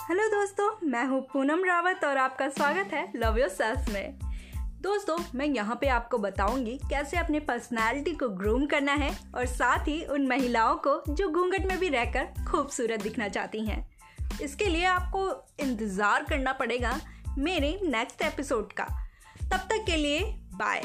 Hello दोस्तों, मैं हूँ पूनम रावत और आपका स्वागत है लव योर सेल्फ में। दोस्तों, मैं यहाँ पे आपको बताऊँगी कैसे अपने पर्सनालिटी को ग्रूम करना है और साथ ही उन महिलाओं को जो घूंघट में भी रहकर खूबसूरत दिखना चाहती हैं। इसके लिए आपको इंतज़ार करना पड़ेगा मेरे नेक्स्ट एपिसोड का। तब तक के लिए बाय